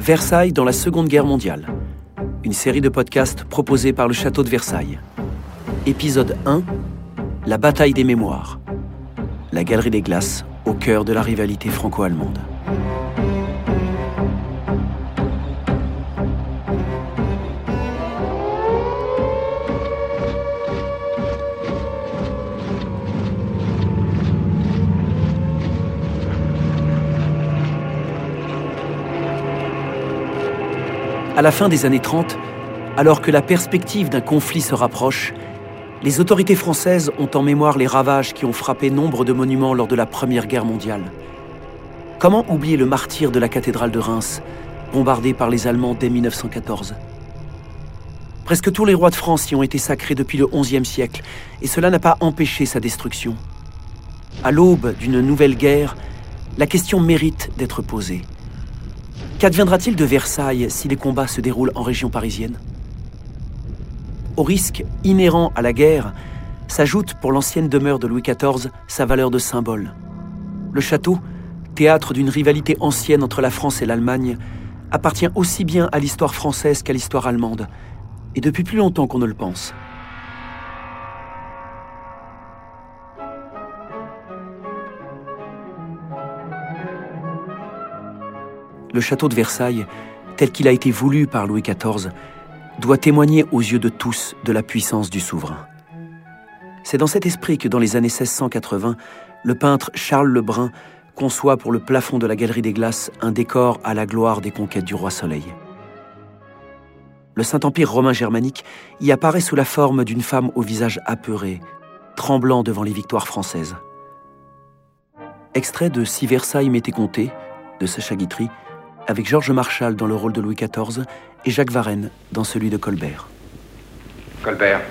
Versailles dans la Seconde Guerre mondiale. Une série de podcasts proposés par le Château de Versailles. Épisode 1 La bataille des mémoires. La galerie des glaces au cœur de la rivalité franco-allemande. À la fin des années 30, alors que la perspective d'un conflit se rapproche, les autorités françaises ont en mémoire les ravages qui ont frappé nombre de monuments lors de la Première Guerre mondiale. Comment oublier le martyr de la cathédrale de Reims, bombardée par les Allemands dès 1914 Presque tous les rois de France y ont été sacrés depuis le XIe siècle, et cela n'a pas empêché sa destruction. À l'aube d'une nouvelle guerre, la question mérite d'être posée. Qu'adviendra-t-il de Versailles si les combats se déroulent en région parisienne? Au risque inhérent à la guerre s'ajoute pour l'ancienne demeure de Louis XIV sa valeur de symbole. Le château, théâtre d'une rivalité ancienne entre la France et l'Allemagne, appartient aussi bien à l'histoire française qu'à l'histoire allemande, et depuis plus longtemps qu'on ne le pense. Le château de Versailles, tel qu'il a été voulu par Louis XIV, doit témoigner aux yeux de tous de la puissance du souverain. C'est dans cet esprit que dans les années 1680, le peintre Charles Lebrun conçoit pour le plafond de la Galerie des Glaces un décor à la gloire des conquêtes du roi Soleil. Le Saint-Empire romain germanique y apparaît sous la forme d'une femme au visage apeuré, tremblant devant les victoires françaises. Extrait de Si Versailles m'était compté, de Sacha Guitry, avec Georges Marchal dans le rôle de Louis XIV et Jacques Varenne dans celui de Colbert. Colbert,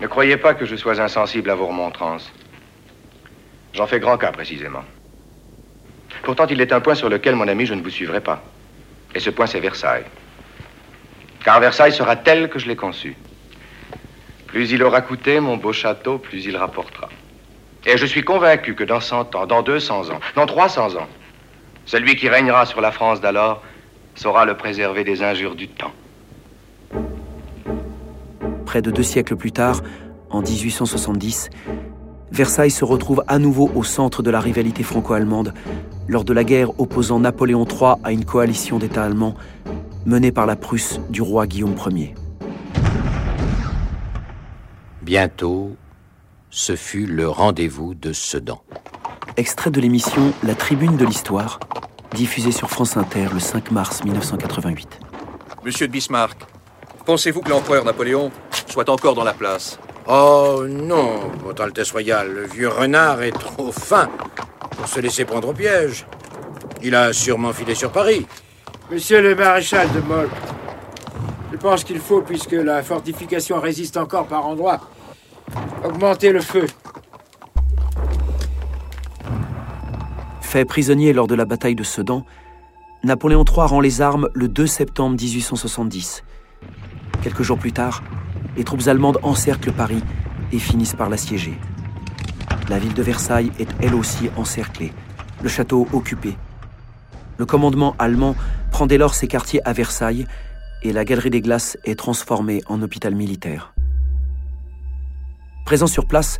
ne croyez pas que je sois insensible à vos remontrances. J'en fais grand cas précisément. Pourtant, il est un point sur lequel, mon ami, je ne vous suivrai pas. Et ce point, c'est Versailles. Car Versailles sera tel que je l'ai conçu. Plus il aura coûté, mon beau château, plus il rapportera. Et je suis convaincu que dans 100 ans, dans 200 ans, dans 300 ans, celui qui régnera sur la France d'alors saura le préserver des injures du temps. Près de deux siècles plus tard, en 1870, Versailles se retrouve à nouveau au centre de la rivalité franco-allemande lors de la guerre opposant Napoléon III à une coalition d'États allemands menée par la Prusse du roi Guillaume Ier. Bientôt, ce fut le rendez-vous de Sedan. Extrait de l'émission La Tribune de l'Histoire, diffusée sur France Inter le 5 mars 1988. Monsieur de Bismarck, pensez-vous que l'empereur Napoléon soit encore dans la place? Oh non, Votre Altesse Royale, le vieux renard est trop fin pour se laisser prendre au piège. Il a sûrement filé sur Paris. Monsieur le maréchal de Moll, je pense qu'il faut, puisque la fortification résiste encore par endroits, augmenter le feu. Fait prisonnier lors de la bataille de Sedan, Napoléon III rend les armes le 2 septembre 1870. Quelques jours plus tard, les troupes allemandes encerclent Paris et finissent par l'assiéger. La ville de Versailles est elle aussi encerclée, le château occupé. Le commandement allemand prend dès lors ses quartiers à Versailles et la Galerie des Glaces est transformée en hôpital militaire. Présent sur place,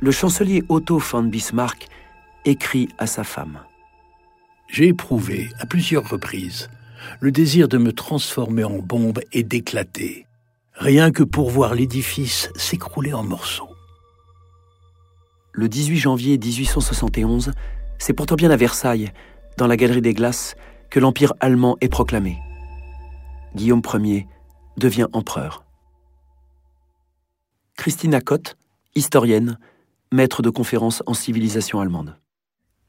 le chancelier Otto von Bismarck écrit à sa femme. J'ai éprouvé à plusieurs reprises le désir de me transformer en bombe et d'éclater, rien que pour voir l'édifice s'écrouler en morceaux. Le 18 janvier 1871, c'est pourtant bien à Versailles, dans la Galerie des Glaces, que l'Empire allemand est proclamé. Guillaume Ier devient empereur. Christina Kott, historienne, maître de conférences en civilisation allemande.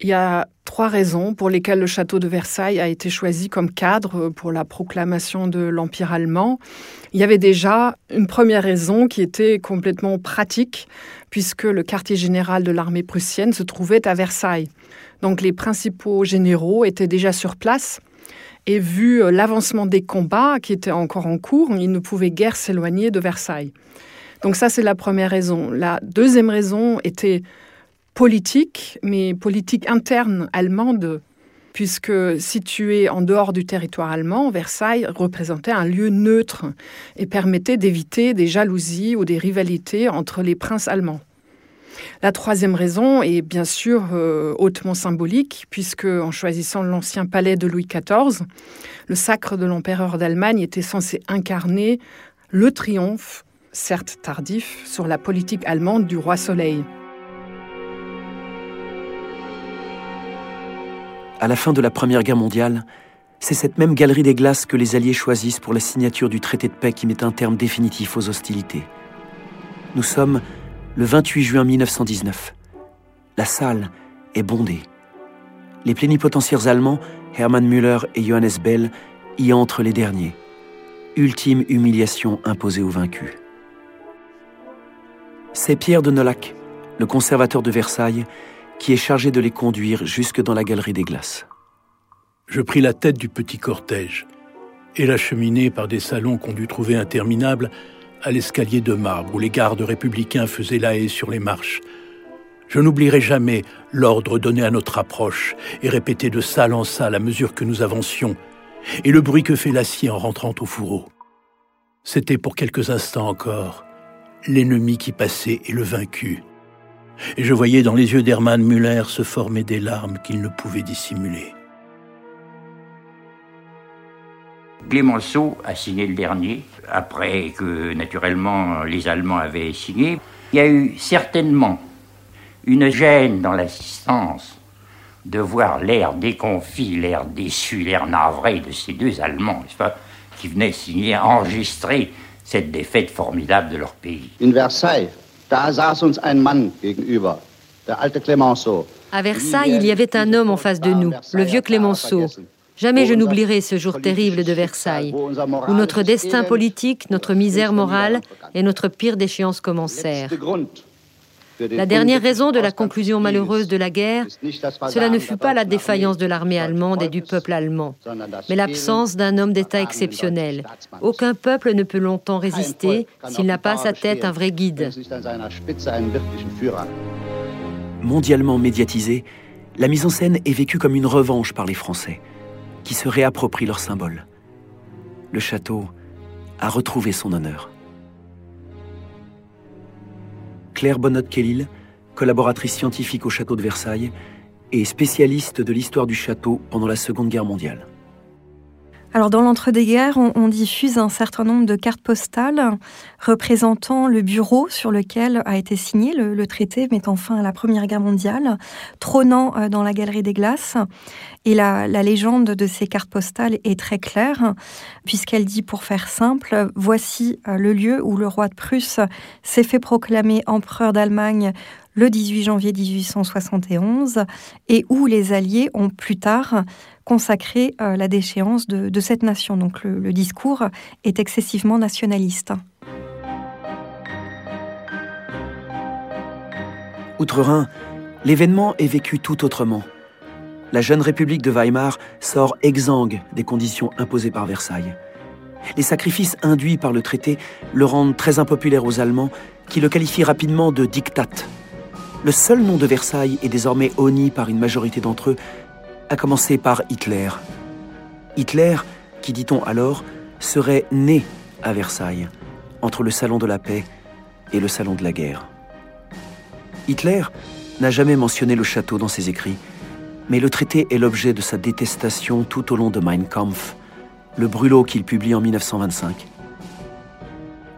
Il y a trois raisons pour lesquelles le château de Versailles a été choisi comme cadre pour la proclamation de l'Empire allemand. Il y avait déjà une première raison qui était complètement pratique, puisque le quartier général de l'armée prussienne se trouvait à Versailles. Donc les principaux généraux étaient déjà sur place. Et vu l'avancement des combats qui étaient encore en cours, ils ne pouvaient guère s'éloigner de Versailles. Donc ça, c'est la première raison. La deuxième raison était politique, mais politique interne allemande. puisque situé en dehors du territoire allemand, Versailles représentait un lieu neutre et permettait d'éviter des jalousies ou des rivalités entre les princes allemands. La troisième raison est bien sûr euh, hautement symbolique, puisque en choisissant l'ancien palais de Louis XIV, le sacre de l'empereur d'Allemagne était censé incarner le triomphe, certes tardif, sur la politique allemande du roi Soleil. À la fin de la Première Guerre mondiale, c'est cette même galerie des glaces que les Alliés choisissent pour la signature du traité de paix qui met un terme définitif aux hostilités. Nous sommes le 28 juin 1919. La salle est bondée. Les plénipotentiaires allemands, Hermann Müller et Johannes Bell, y entrent les derniers. Ultime humiliation imposée aux vaincus. C'est Pierre de Nolac, le conservateur de Versailles, qui est chargé de les conduire jusque dans la galerie des glaces. Je pris la tête du petit cortège et l'acheminai par des salons qu'on dut trouver interminables à l'escalier de marbre où les gardes républicains faisaient la haie sur les marches. Je n'oublierai jamais l'ordre donné à notre approche et répété de salle en salle à mesure que nous avancions, et le bruit que fait l'acier en rentrant au fourreau. C'était pour quelques instants encore l'ennemi qui passait et le vaincu. Et je voyais dans les yeux d'Hermann Müller se former des larmes qu'il ne pouvait dissimuler. Clémenceau a signé le dernier, après que naturellement les Allemands avaient signé. Il y a eu certainement une gêne dans l'assistance de voir l'air déconfit, l'air déçu, l'air navré de ces deux Allemands, qui venaient signer, enregistrer cette défaite formidable de leur pays. In Versailles, da saß uns ein Mann gegenüber, der alte Clémenceau. À Versailles, il y avait un homme en face de nous, le vieux Clémenceau. Jamais je n'oublierai ce jour terrible de Versailles, où notre destin politique, notre misère morale et notre pire déchéance commencèrent. La dernière raison de la conclusion malheureuse de la guerre, cela ne fut pas la défaillance de l'armée allemande et du peuple allemand, mais l'absence d'un homme d'État exceptionnel. Aucun peuple ne peut longtemps résister s'il n'a pas à sa tête un vrai guide. Mondialement médiatisée, la mise en scène est vécue comme une revanche par les Français qui se réapproprient leur symbole. Le château a retrouvé son honneur. Claire Bonnotte-Kellil, collaboratrice scientifique au château de Versailles et spécialiste de l'histoire du château pendant la Seconde Guerre mondiale. Alors dans l'entre-deux-guerres, on, diffuse un certain nombre de cartes postales représentant le bureau sur lequel a été signé le, traité mettant fin à la Première Guerre mondiale, trônant euh, dans la Galerie des Glaces. Et la, légende de ces cartes postales est très claire, puisqu'elle dit, pour faire simple, voici euh, le lieu où le roi de Prusse s'est fait proclamer empereur d'Allemagne le 18 janvier 1871 et où les Alliés ont plus tard consacré euh, la déchéance de, cette nation. Donc le, le discours est excessivement nationaliste. Outre-Rhin, l'événement est vécu tout autrement. La jeune République de Weimar sort exsangue des conditions imposées par Versailles. Les sacrifices induits par le traité le rendent très impopulaire aux Allemands, qui le qualifient rapidement de diktat. Le seul nom de Versailles est désormais honni par une majorité d'entre eux, à commencer par Hitler. Hitler, qui dit-on alors, serait né à Versailles, entre le salon de la paix et le salon de la guerre. Hitler n'a jamais mentionné le château dans ses écrits, mais le traité est l'objet de sa détestation tout au long de Mein Kampf, le brûlot qu'il publie en 1925.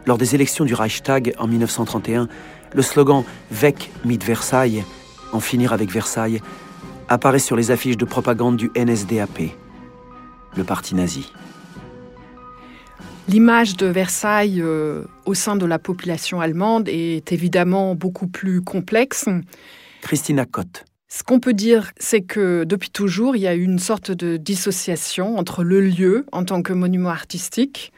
Lors des élections du Reichstag en 1931, le slogan Weg mit Versailles, en finir avec Versailles, apparaît sur les affiches de propagande du NSDAP, le parti nazi. L'image de Versailles euh, au sein de la population allemande est évidemment beaucoup plus complexe. Christina Kott. Ce qu'on peut dire, c'est que depuis toujours, il y a eu une sorte de dissociation entre le lieu en tant que monument artistique,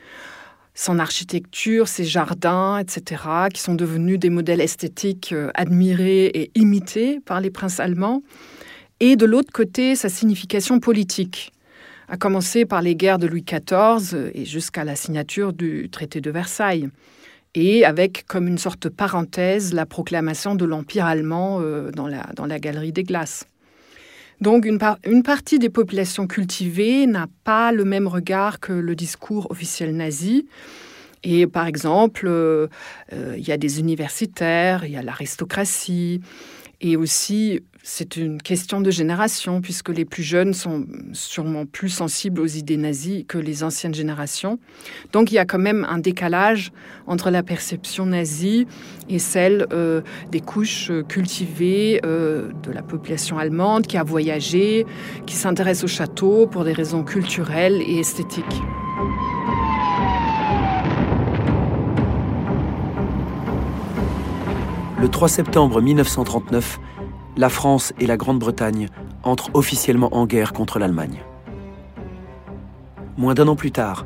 son architecture, ses jardins, etc., qui sont devenus des modèles esthétiques euh, admirés et imités par les princes allemands, et de l'autre côté sa signification politique, à commencer par les guerres de Louis XIV et jusqu'à la signature du traité de Versailles, et avec comme une sorte de parenthèse la proclamation de l'Empire allemand euh, dans, la, dans la galerie des glaces. Donc une, une, partie des populations cultivées n'a pas le même regard que le discours officiel nazi. Et par exemple, euh, euh, il y a des universitaires, il y a l'aristocratie, et aussi c'est une question de génération, puisque les plus jeunes sont sûrement plus sensibles aux idées nazies que les anciennes générations. Donc il y a quand même un décalage entre la perception nazie et celle euh, des couches cultivées euh, de la population allemande qui a voyagé, qui s'intéresse au château pour des raisons culturelles et esthétiques. Le 3 septembre 1939, la France et la Grande-Bretagne entrent officiellement en guerre contre l'Allemagne. Moins d'un an plus tard,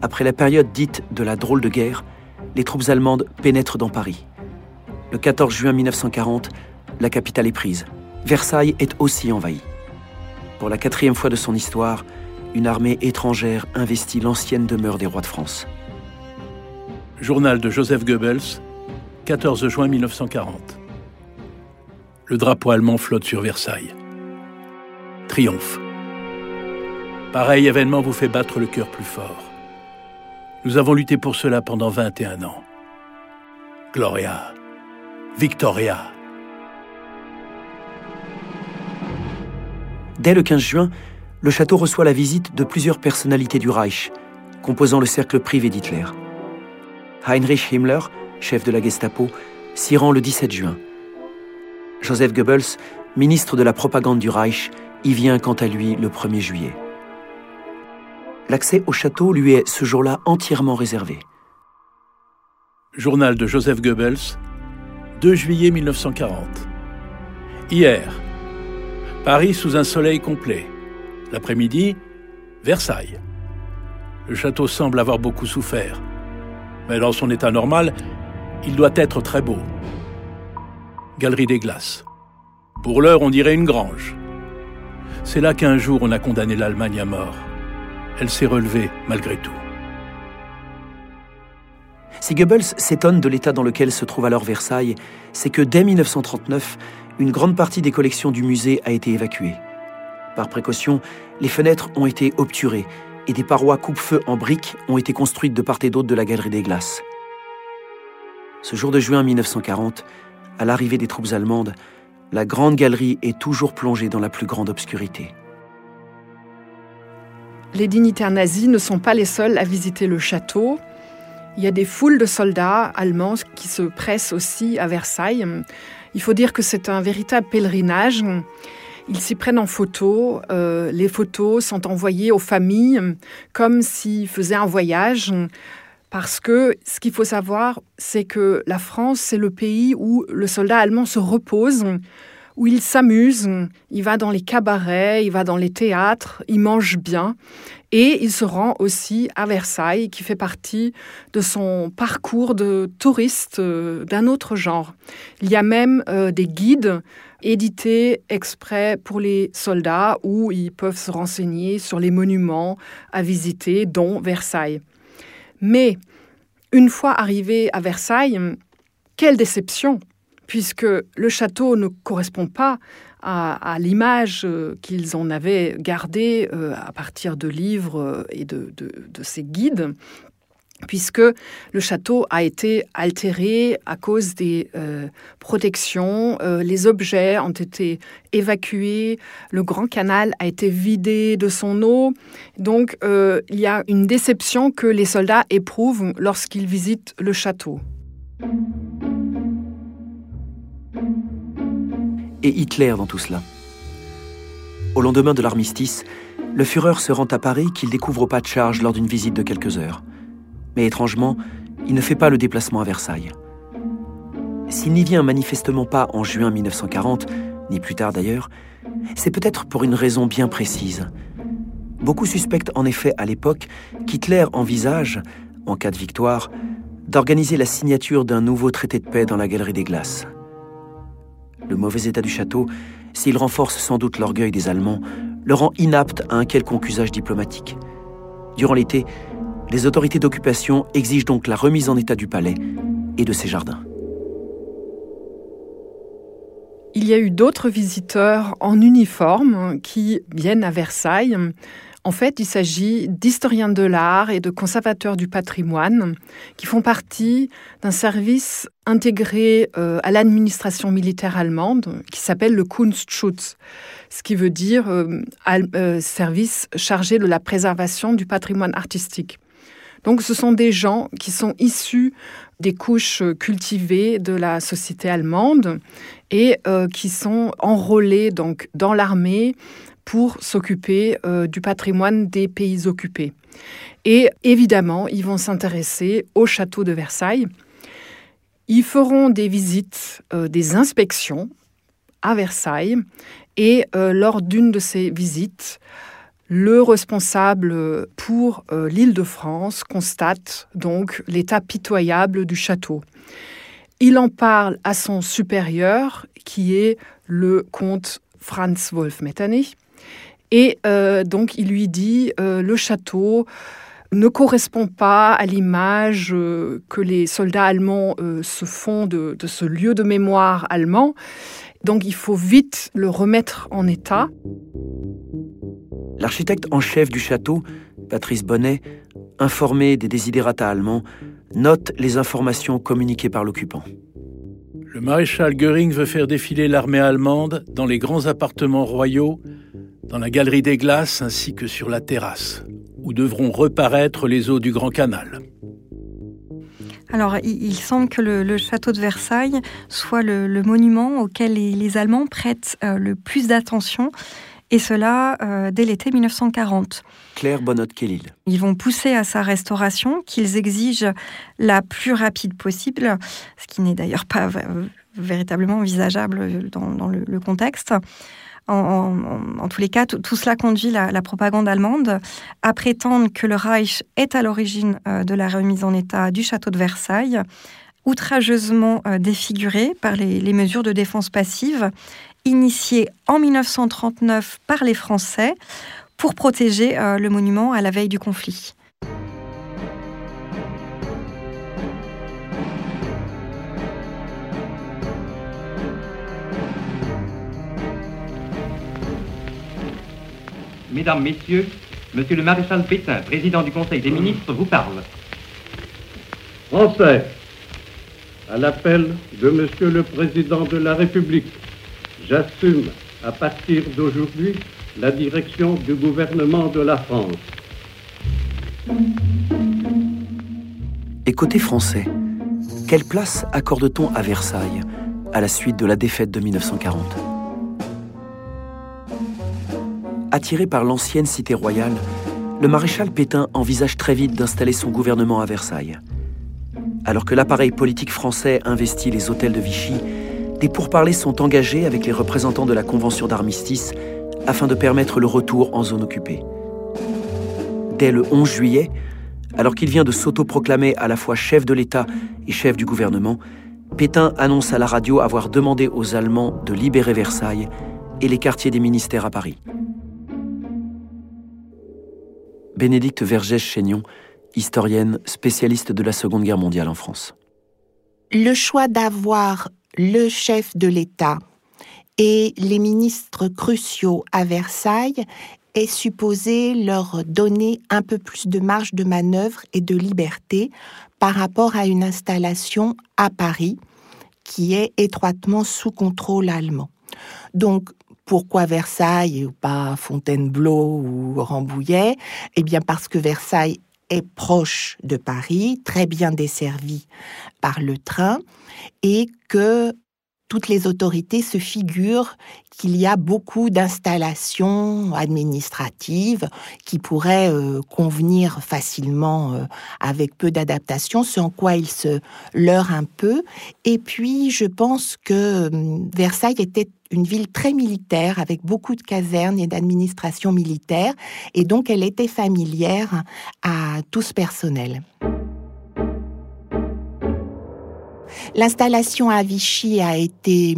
après la période dite de la drôle de guerre, les troupes allemandes pénètrent dans Paris. Le 14 juin 1940, la capitale est prise. Versailles est aussi envahie. Pour la quatrième fois de son histoire, une armée étrangère investit l'ancienne demeure des rois de France. Journal de Joseph Goebbels, 14 juin 1940 le drapeau allemand flotte sur Versailles. Triomphe. Pareil événement vous fait battre le cœur plus fort. Nous avons lutté pour cela pendant 21 ans. Gloria. Victoria. Dès le 15 juin, le château reçoit la visite de plusieurs personnalités du Reich, composant le cercle privé d'Hitler. Heinrich Himmler, chef de la Gestapo, s'y rend le 17 juin. Joseph Goebbels, ministre de la propagande du Reich, y vient quant à lui le 1er juillet. L'accès au château lui est ce jour-là entièrement réservé. Journal de Joseph Goebbels, 2 juillet 1940. Hier, Paris sous un soleil complet. L'après-midi, Versailles. Le château semble avoir beaucoup souffert. Mais dans son état normal, il doit être très beau. Galerie des Glaces. Pour l'heure, on dirait une grange. C'est là qu'un jour on a condamné l'Allemagne à mort. Elle s'est relevée malgré tout. Si Goebbels s'étonne de l'état dans lequel se trouve alors Versailles, c'est que dès 1939, une grande partie des collections du musée a été évacuée. Par précaution, les fenêtres ont été obturées et des parois coupe-feu en briques ont été construites de part et d'autre de la Galerie des Glaces. Ce jour de juin 1940, à l'arrivée des troupes allemandes, la grande galerie est toujours plongée dans la plus grande obscurité. Les dignitaires nazis ne sont pas les seuls à visiter le château. Il y a des foules de soldats allemands qui se pressent aussi à Versailles. Il faut dire que c'est un véritable pèlerinage. Ils s'y prennent en photo. Euh, les photos sont envoyées aux familles comme s'ils faisaient un voyage. Parce que ce qu'il faut savoir, c'est que la France, c'est le pays où le soldat allemand se repose, où il s'amuse, il va dans les cabarets, il va dans les théâtres, il mange bien. Et il se rend aussi à Versailles, qui fait partie de son parcours de touriste euh, d'un autre genre. Il y a même euh, des guides édités exprès pour les soldats où ils peuvent se renseigner sur les monuments à visiter, dont Versailles. Mais une fois arrivé à Versailles, quelle déception, puisque le château ne correspond pas à, l'image euh, qu'ils en avaient gardée euh, à partir de livres euh, et de, de ces guides puisque le château a été altéré à cause des euh, protections, euh, les objets ont été évacués, le grand canal a été vidé de son eau. Donc euh, il y a une déception que les soldats éprouvent lorsqu'ils visitent le château. Et Hitler dans tout cela? Au lendemain de l'armistice, le Führer se rend à Paris qu'il découvre au pas de charge lors d'une visite de quelques heures. Mais étrangement, il ne fait pas le déplacement à Versailles. S'il n'y vient manifestement pas en juin 1940, ni plus tard d'ailleurs, c'est peut-être pour une raison bien précise. Beaucoup suspectent en effet à l'époque qu'Hitler envisage, en cas de victoire, d'organiser la signature d'un nouveau traité de paix dans la Galerie des Glaces. Le mauvais état du château, s'il renforce sans doute l'orgueil des Allemands, le rend inapte à un quelconque usage diplomatique. Durant l'été, les autorités d'occupation exigent donc la remise en état du palais et de ses jardins. il y a eu d'autres visiteurs en uniforme qui viennent à Versailles. En fait, il s'agit d'historiens de l'art et de conservateurs du patrimoine qui font partie d'un service intégré euh, à l'administration militaire allemande qui s'appelle le Kunstschutz, ce qui veut dire euh, euh, service chargé de la préservation du patrimoine artistique. Donc ce sont des gens qui sont issus des couches cultivées de la société allemande et qui sont enrôlés dans l'armée pour s'occuper euh, du patrimoine des pays occupés. Et évidemment, ils vont s'intéresser au château de Versailles. Ils feront des visites, euh, des inspections à Versailles. Et euh, lors d'une de ces visites, le responsable pour l'île de France constate donc l'état pitoyable du château. Il en parle à son supérieur, qui est le comte Franz Wolf Metternich, et euh, donc il lui dit euh, le château ne correspond pas à l'image euh, que les soldats allemands se font de, ce lieu de mémoire allemand. Donc il faut vite le remettre en état. L'architecte en chef du château, Patrice Bonnet, informé des désidérata allemands, note les informations communiquées par l'occupant. Le maréchal Göring veut faire défiler l'armée allemande dans les grands appartements royaux dans la galerie des glaces ainsi que sur la terrasse, où devront reparaître les eaux du Grand Canal. Alors, il, semble que le, château de Versailles soit le, monument auquel les, Allemands prêtent euh, le plus d'attention, et cela euh, dès l'été 1940. Claire Bonnotte-Kellil. Ils vont pousser à sa restauration, qu'ils exigent la plus rapide possible, ce qui n'est d'ailleurs pas véritablement envisageable dans, le contexte. En, tous les cas, tout cela conduit la, propagande allemande à prétendre que le Reich est à l'origine euh, de la remise en état du château de Versailles, outrageusement euh, défiguré par les, mesures de défense passive initiées en 1939 par les Français pour protéger euh, le monument à la veille du conflit. Mesdames, Messieurs, Monsieur le maréchal Pétain, président du Conseil des ministres, vous parle. Français, à l'appel de Monsieur le Président de la République, j'assume à partir d'aujourd'hui la direction du gouvernement de la France. Et côté français, quelle place accorde-t-on à Versailles à la suite de la défaite de 1940 Attiré par l'ancienne cité royale, le maréchal Pétain envisage très vite d'installer son gouvernement à Versailles. Alors que l'appareil politique français investit les hôtels de Vichy, des pourparlers sont engagés avec les représentants de la Convention d'armistice afin de permettre le retour en zone occupée. Dès le 11 juillet, alors qu'il vient de s'autoproclamer à la fois chef de l'État et chef du gouvernement, Pétain annonce à la radio avoir demandé aux Allemands de libérer Versailles et les quartiers des ministères à Paris. Bénédicte Vergès-Chaignon, historienne spécialiste de la Seconde Guerre mondiale en France. Le choix d'avoir le chef de l'État et les ministres cruciaux à Versailles est supposé leur donner un peu plus de marge de manœuvre et de liberté par rapport à une installation à Paris qui est étroitement sous contrôle allemand. Donc, pourquoi Versailles ou pas Fontainebleau ou Rambouillet? Eh bien parce que Versailles est proche de Paris, très bien desservi par le train, et que toutes les autorités se figurent qu'il y a beaucoup d'installations administratives qui pourraient euh, convenir facilement euh, avec peu d'adaptation, ce en quoi ils se leurrent un peu. Et puis, je pense que hum, Versailles était une ville très militaire avec beaucoup de casernes et d'administration militaire, et donc elle était familière à tout ce personnel. L'installation à Vichy a été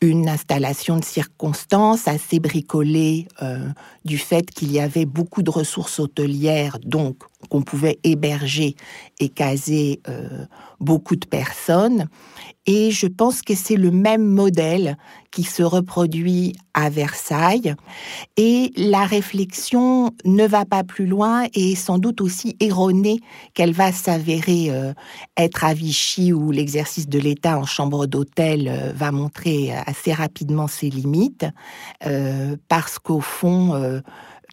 une installation de circonstance assez bricolée euh, du fait qu'il y avait beaucoup de ressources hôtelières, donc qu'on pouvait héberger et caser euh, beaucoup de personnes. Et je pense que c'est le même modèle qui se reproduit à Versailles. Et la réflexion ne va pas plus loin et est sans doute aussi erronée qu'elle va s'avérer euh, être à Vichy où l'exercice de l'État en chambre d'hôtel euh, va montrer assez rapidement ses limites. Parce qu'au fond,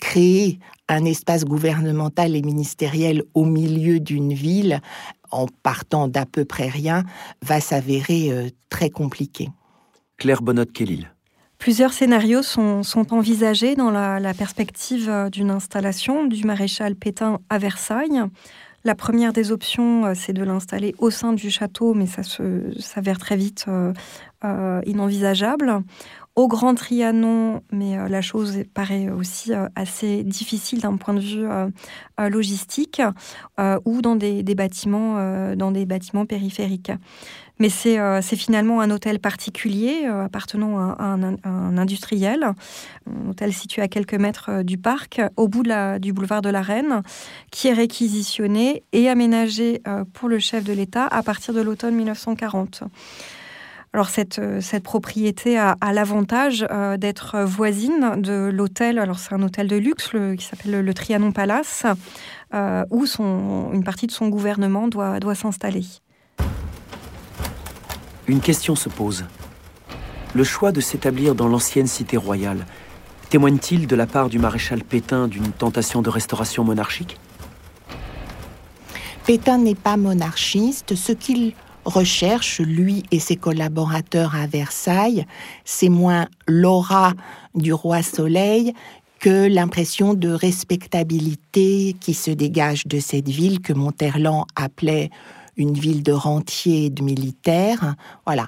créer un espace gouvernemental et ministériel au milieu d'une ville en partant d'à peu près rien, va s'avérer euh, très compliqué. Claire Bonnotte-Kellil. Plusieurs scénarios sont, envisagés dans la, perspective euh, d'une installation du maréchal Pétain à Versailles. La première des options, euh, c'est de l'installer au sein du château, mais ça s'avère très vite inenvisageable au Grand Trianon, mais euh, la chose paraît aussi euh, assez difficile d'un point de vue euh, logistique, ou dans des, bâtiments, dans des bâtiments périphériques. Mais c'est finalement un hôtel particulier appartenant à, un, industriel, un hôtel situé à quelques mètres du parc, au bout du boulevard de la Reine, qui est réquisitionné et aménagé pour le chef de l'État à partir de l'automne 1940. Alors cette, euh, cette propriété a, l'avantage euh, d'être voisine de l'hôtel. Alors c'est un hôtel de luxe qui s'appelle le, Trianon Palace, euh, où son, une partie de son gouvernement doit, doit s'installer. Une question se pose. Le choix de s'établir dans l'ancienne cité royale témoigne-t-il de la part du maréchal Pétain d'une tentation de restauration monarchique? Pétain n'est pas monarchiste. Ce qu'il recherche, lui et ses collaborateurs à Versailles, c'est moins l'aura du roi Soleil que l'impression de respectabilité qui se dégage de cette ville que Monterland appelait une ville de rentiers et de militaires. Voilà.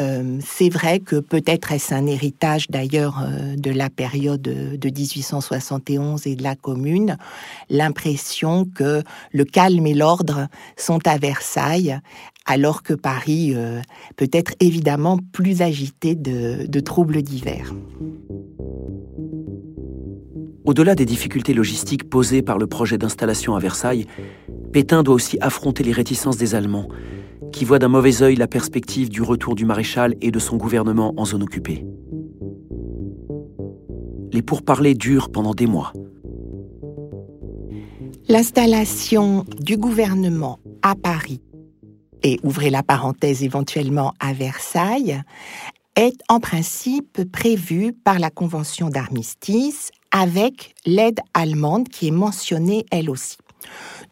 Euh, c'est vrai que peut-être est-ce un héritage d'ailleurs euh, de la période de 1871 et de la Commune, l'impression que le calme et l'ordre sont à Versailles, alors que Paris euh, peut être évidemment plus agité de, troubles divers. Au-delà des difficultés logistiques posées par le projet d'installation à Versailles, Pétain doit aussi affronter les réticences des Allemands, qui voient d'un mauvais œil la perspective du retour du maréchal et de son gouvernement en zone occupée. Les pourparlers durent pendant des mois. L'installation du gouvernement à Paris et ouvrez la parenthèse éventuellement à Versailles, est en principe prévue par la Convention d'armistice avec l'aide allemande qui est mentionnée elle aussi.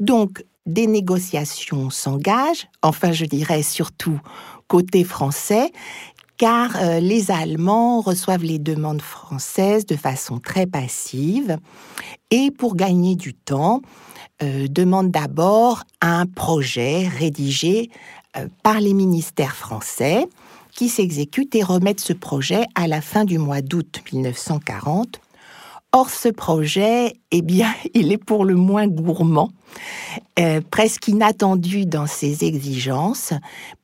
Donc, des négociations s'engagent, enfin je dirais surtout côté français, car euh, les Allemands reçoivent les demandes françaises de façon très passive et pour gagner du temps, euh, demande d'abord un projet rédigé euh, par les ministères français qui s'exécute et remettent ce projet à la fin du mois d'août 1940. Or, ce projet, eh bien, il est pour le moins gourmand, euh, presque inattendu dans ses exigences,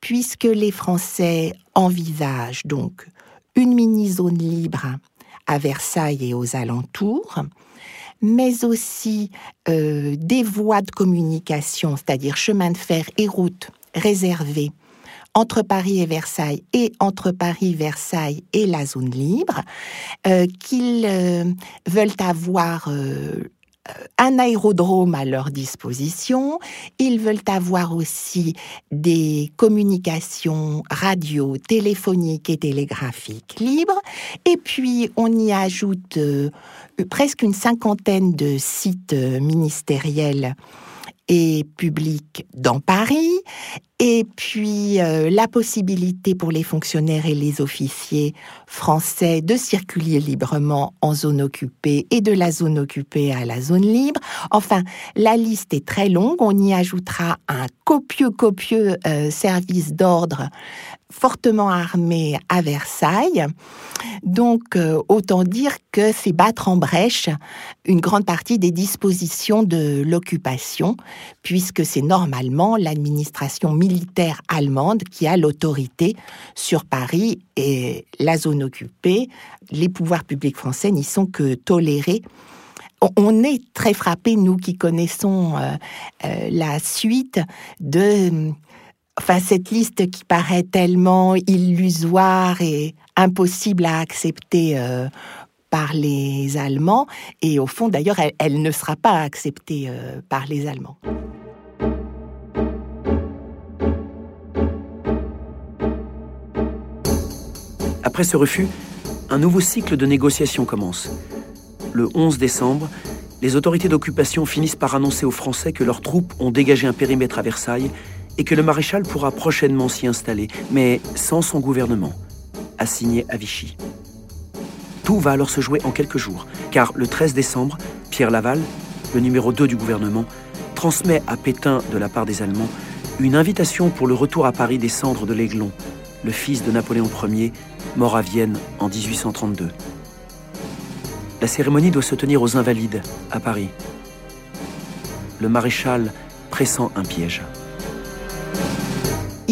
puisque les Français envisagent donc une mini-zone libre à Versailles et aux alentours, mais aussi euh, des voies de communication, c'est-à-dire chemin de fer et routes réservées entre Paris et Versailles et entre Paris, Versailles et la zone libre, euh, qu'ils euh, veulent avoir un aérodrome à leur disposition. Ils veulent avoir aussi des communications radio, téléphoniques et télégraphiques libres. Et puis, on y ajoute presque une cinquantaine de sites euh, ministériels et publics dans Paris, et puis euh, la possibilité pour les fonctionnaires et les officiers français de circuler librement en zone occupée et de la zone occupée à la zone libre. Enfin, la liste est très longue, on y ajoutera un copieux, copieux euh, service d'ordre fortement armés à Versailles. Donc, euh, autant dire que c'est battre en brèche une grande partie des dispositions de l'occupation, puisque c'est normalement l'administration militaire allemande qui a l'autorité sur Paris et la zone occupée. Les pouvoirs publics français n'y sont que tolérés on est très frappés, nous qui connaissons euh, euh, la suite, de enfin, cette liste qui paraît tellement illusoire et impossible à accepter euh, par les Allemands. Et au fond, d'ailleurs, elle, ne sera pas acceptée par les Allemands. Après ce refus, un nouveau cycle de négociations commence le 11 décembre, les autorités d'occupation finissent par annoncer aux Français que leurs troupes ont dégagé un périmètre à Versailles et que le maréchal pourra prochainement s'y installer, mais sans son gouvernement, assigné à Vichy. Tout va alors se jouer en quelques jours, car le 13 décembre, Pierre Laval, le numéro 2 du gouvernement, transmet à Pétain, de la part des Allemands, une invitation pour le retour à Paris des cendres de l'Aiglon, le fils de Napoléon Ier, mort à Vienne en 1832. La cérémonie doit se tenir aux Invalides, à Paris. Le maréchal pressent un piège.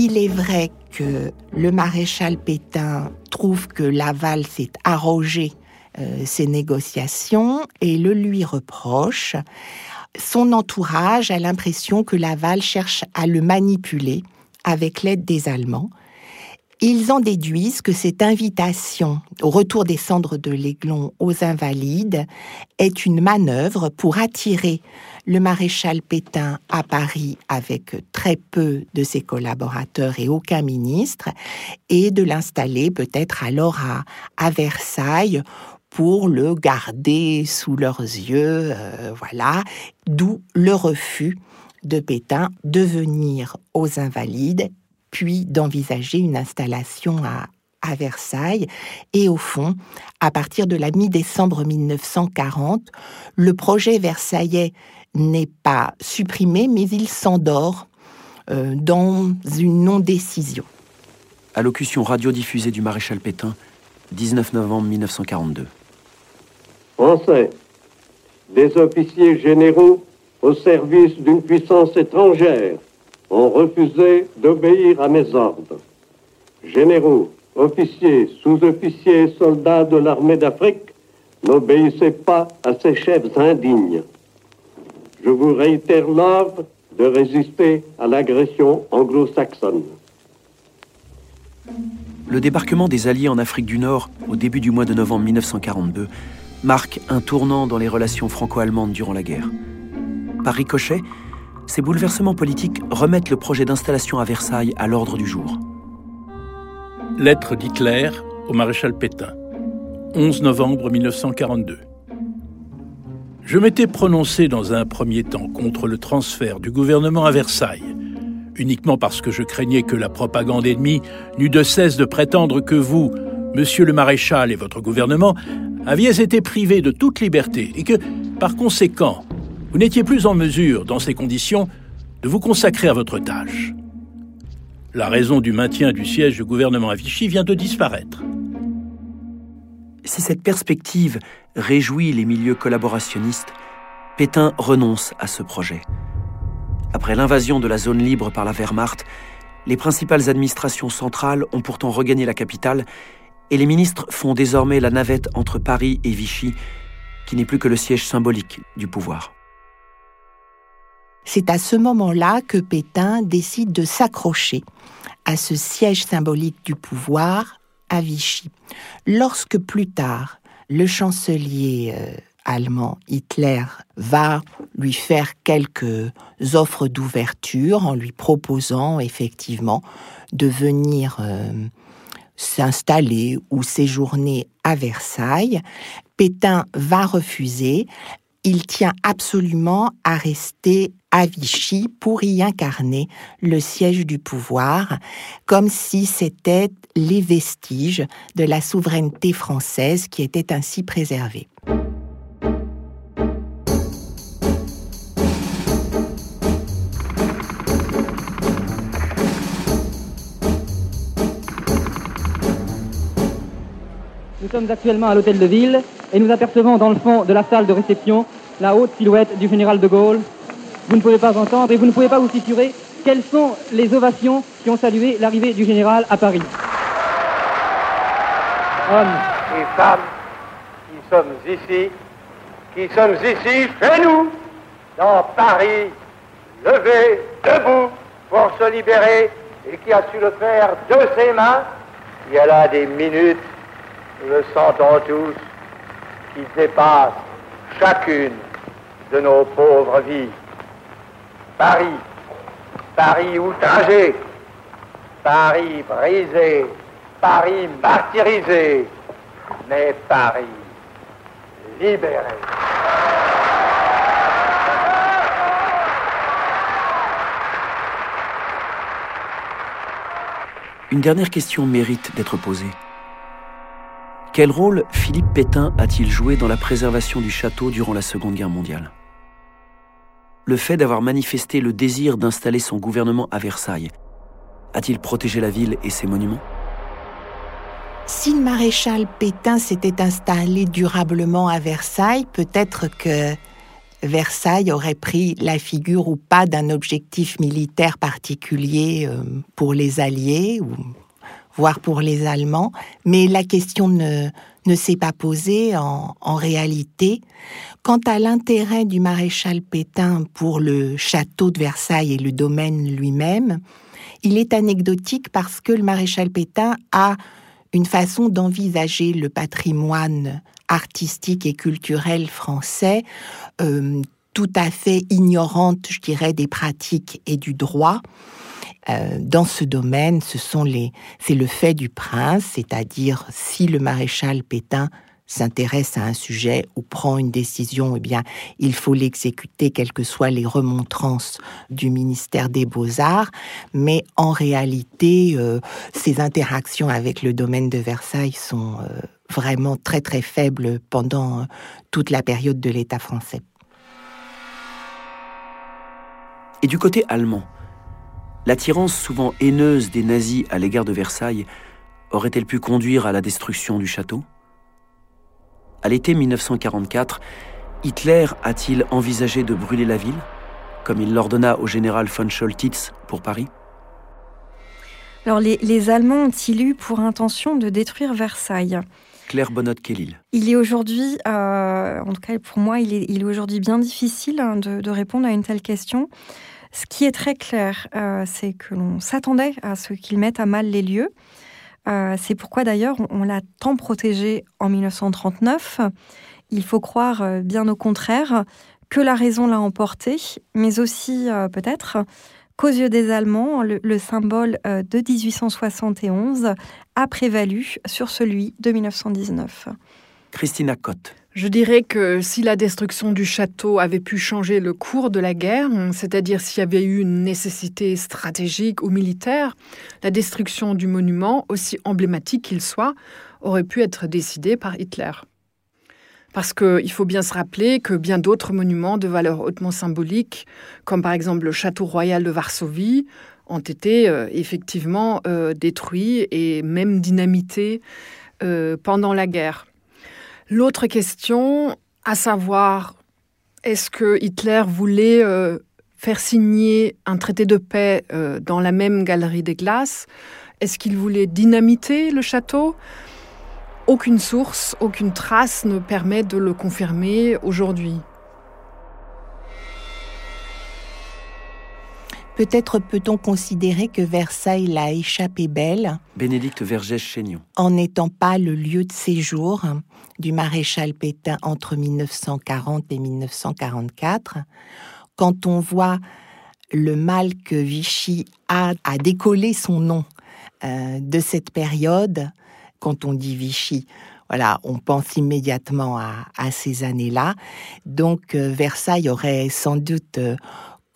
Il est vrai que le maréchal Pétain trouve que Laval s'est arrogé euh, ces négociations et le lui reproche. Son entourage a l'impression que Laval cherche à le manipuler avec l'aide des Allemands ils en déduisent que cette invitation au retour des cendres de l'Aiglon aux Invalides est une manœuvre pour attirer le maréchal Pétain à Paris avec très peu de ses collaborateurs et aucun ministre, et de l'installer peut-être alors à, à Versailles pour le garder sous leurs yeux, euh, voilà, d'où le refus de Pétain de venir aux Invalides puis d'envisager une installation à, Versailles. Et au fond, à partir de la mi-décembre 1940, le projet versaillais n'est pas supprimé, mais il s'endort euh, dans une non-décision. Allocution radiodiffusée du maréchal Pétain, 19 novembre 1942. Français, des officiers généraux au service d'une puissance étrangère ont refusé d'obéir à mes ordres. Généraux, officiers, sous-officiers et soldats de l'armée d'Afrique, n'obéissez pas à ces chefs indignes. Je vous réitère l'ordre de résister à l'agression anglo-saxonne. Le débarquement des Alliés en Afrique du Nord au début du mois de novembre 1942 marque un tournant dans les relations franco-allemandes durant la guerre. Par ricochet, ces bouleversements politiques remettent le projet d'installation à Versailles à l'ordre du jour. Lettre d'Hitler au maréchal Pétain, 11 novembre 1942. Je m'étais prononcé dans un premier temps contre le transfert du gouvernement à Versailles, uniquement parce que je craignais que la propagande ennemie n'eût de cesse de prétendre que vous, monsieur le maréchal et votre gouvernement, aviez été privés de toute liberté et que, par conséquent, vous n'étiez plus en mesure, dans ces conditions, de vous consacrer à votre tâche. La raison du maintien du siège du gouvernement à Vichy vient de disparaître. Si cette perspective réjouit les milieux collaborationnistes, Pétain renonce à ce projet. Après l'invasion de la zone libre par la Wehrmacht, les principales administrations centrales ont pourtant regagné la capitale et les ministres font désormais la navette entre Paris et Vichy, qui n'est plus que le siège symbolique du pouvoir. C'est à ce moment-là que Pétain décide de s'accrocher à ce siège symbolique du pouvoir à Vichy. Lorsque plus tard, le chancelier euh, allemand Hitler va lui faire quelques offres d'ouverture en lui proposant effectivement de venir euh, s'installer ou séjourner à Versailles, Pétain va refuser, il tient absolument à rester à Vichy pour y incarner le siège du pouvoir, comme si c'était les vestiges de la souveraineté française qui étaient ainsi préservés. Nous sommes actuellement à l'hôtel de ville et nous apercevons dans le fond de la salle de réception la haute silhouette du général de Gaulle. Vous ne pouvez pas entendre et vous ne pouvez pas vous figurer quelles sont les ovations qui ont salué l'arrivée du général à Paris. Hommes et femmes qui sommes ici, qui sommes ici chez nous, dans Paris, levés, debout, pour se libérer et qui a su le faire de ses mains, il y a là des minutes, nous le sentons tous, qui dépassent chacune de nos pauvres vies. Paris, Paris outragé, Paris brisé, Paris martyrisé, mais Paris libéré. Une dernière question mérite d'être posée. Quel rôle Philippe Pétain a-t-il joué dans la préservation du château durant la Seconde Guerre mondiale? Le fait d'avoir manifesté le désir d'installer son gouvernement à Versailles. A-t-il protégé la ville et ses monuments? Si le maréchal Pétain s'était installé durablement à Versailles, peut-être que Versailles aurait pris la figure ou pas d'un objectif militaire particulier euh, pour les Alliés, voire pour les Allemands, mais la question ne, ne s'est pas posée en, en réalité. Quant à l'intérêt du maréchal Pétain pour le château de Versailles et le domaine lui-même, il est anecdotique parce que le maréchal Pétain a une façon d'envisager le patrimoine artistique et culturel français euh, tout à fait ignorante, je dirais, des pratiques et du droit. Euh, dans ce domaine, ce sont les, c'est le fait du prince, c'est-à-dire si le maréchal Pétain s'intéresse à un sujet ou prend une décision, eh bien, il faut l'exécuter, quelles que soient les remontrances du ministère des Beaux-Arts. Mais en réalité, euh, ces interactions avec le domaine de Versailles sont euh, vraiment très très faibles pendant toute la période de l'État français. Et du côté allemand, l'attirance souvent haineuse des nazis à l'égard de Versailles aurait-elle pu conduire à la destruction du château? À l'été 1944, Hitler a-t-il envisagé de brûler la ville, comme il l'ordonna au général von Scholtitz pour Paris? Alors les, Allemands ont-ils eu pour intention de détruire Versailles? Claire Bonnotte-Kellil. Il est aujourd'hui, euh, en tout cas pour moi, il est, aujourd'hui bien difficile hein, de, répondre à une telle question. Ce qui est très clair, euh, c'est que l'on s'attendait à ce qu'ils mettent à mal les lieux. Euh, c'est pourquoi d'ailleurs on, l'a tant protégé en 1939. Il faut croire bien au contraire que la raison l'a emporté, mais aussi peut-être qu'aux yeux des Allemands, le, symbole euh, de 1871 a prévalu sur celui de 1919. Christina Cotte. Je dirais que si la destruction du château avait pu changer le cours de la guerre, c'est-à-dire s'il y avait eu une nécessité stratégique ou militaire, la destruction du monument, aussi emblématique qu'il soit, aurait pu être décidée par Hitler. Parce qu'il faut bien se rappeler que bien d'autres monuments de valeur hautement symbolique, comme par exemple le château royal de Varsovie, ont été euh, effectivement euh, détruits et même dynamités euh, pendant la guerre. L'autre question, à savoir, est-ce que Hitler voulait faire signer un traité de paix dans la même galerie des glaces? Est-ce qu'il voulait dynamiter le château? Aucune source, aucune trace ne permet de le confirmer aujourd'hui. Peut-être peut-on considérer que Versailles l'a échappé belle. Bénédicte Vergès-Chénion. En n'étant pas le lieu de séjour du maréchal Pétain entre 1940 et 1944. Quand on voit le mal que Vichy a à décoller son nom euh, de cette période, quand on dit Vichy, voilà, on pense immédiatement à, ces années-là. Donc euh, Versailles aurait sans doute euh,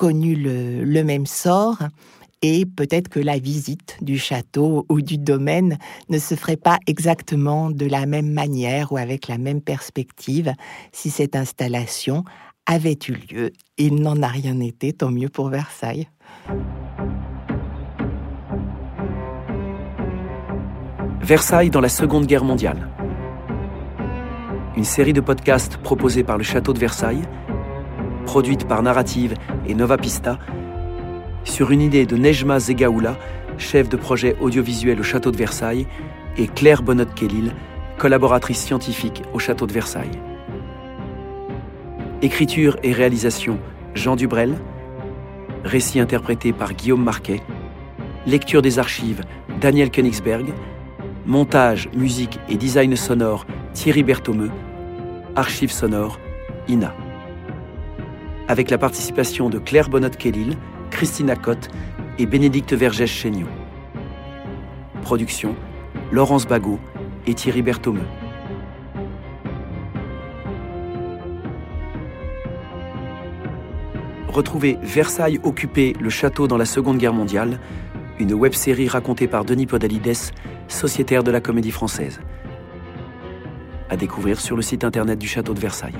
connu le, même sort et peut-être que la visite du château ou du domaine ne se ferait pas exactement de la même manière ou avec la même perspective si cette installation avait eu lieu. Il n'en a rien été, tant mieux pour Versailles. Versailles dans la Seconde Guerre mondiale. une série de podcasts proposés par le Château de Versailles, produite par Narrative et Nova Pista, sur une idée de Nejma Zegaoula, chef de projet audiovisuel au Château de Versailles, et Claire Bonnotte-Kellil, collaboratrice scientifique au Château de Versailles. Écriture et réalisation Jean Dubrel, récit interprété par Guillaume Marquet, lecture des archives Daniel Königsberg, montage, musique et design sonore Thierry Berthomeux, archives sonores INA. Avec la participation de Claire Bonnotte-Kellil, Christina Cotte et Bénédicte Vergès-Chénion. Production Laurence Bagot et Thierry Berthomeux. Retrouvez Versailles occupé, le château dans la Seconde Guerre mondiale, une web-série racontée par Denis Podalides, sociétaire de la Comédie Française. À découvrir sur le site internet du château de Versailles.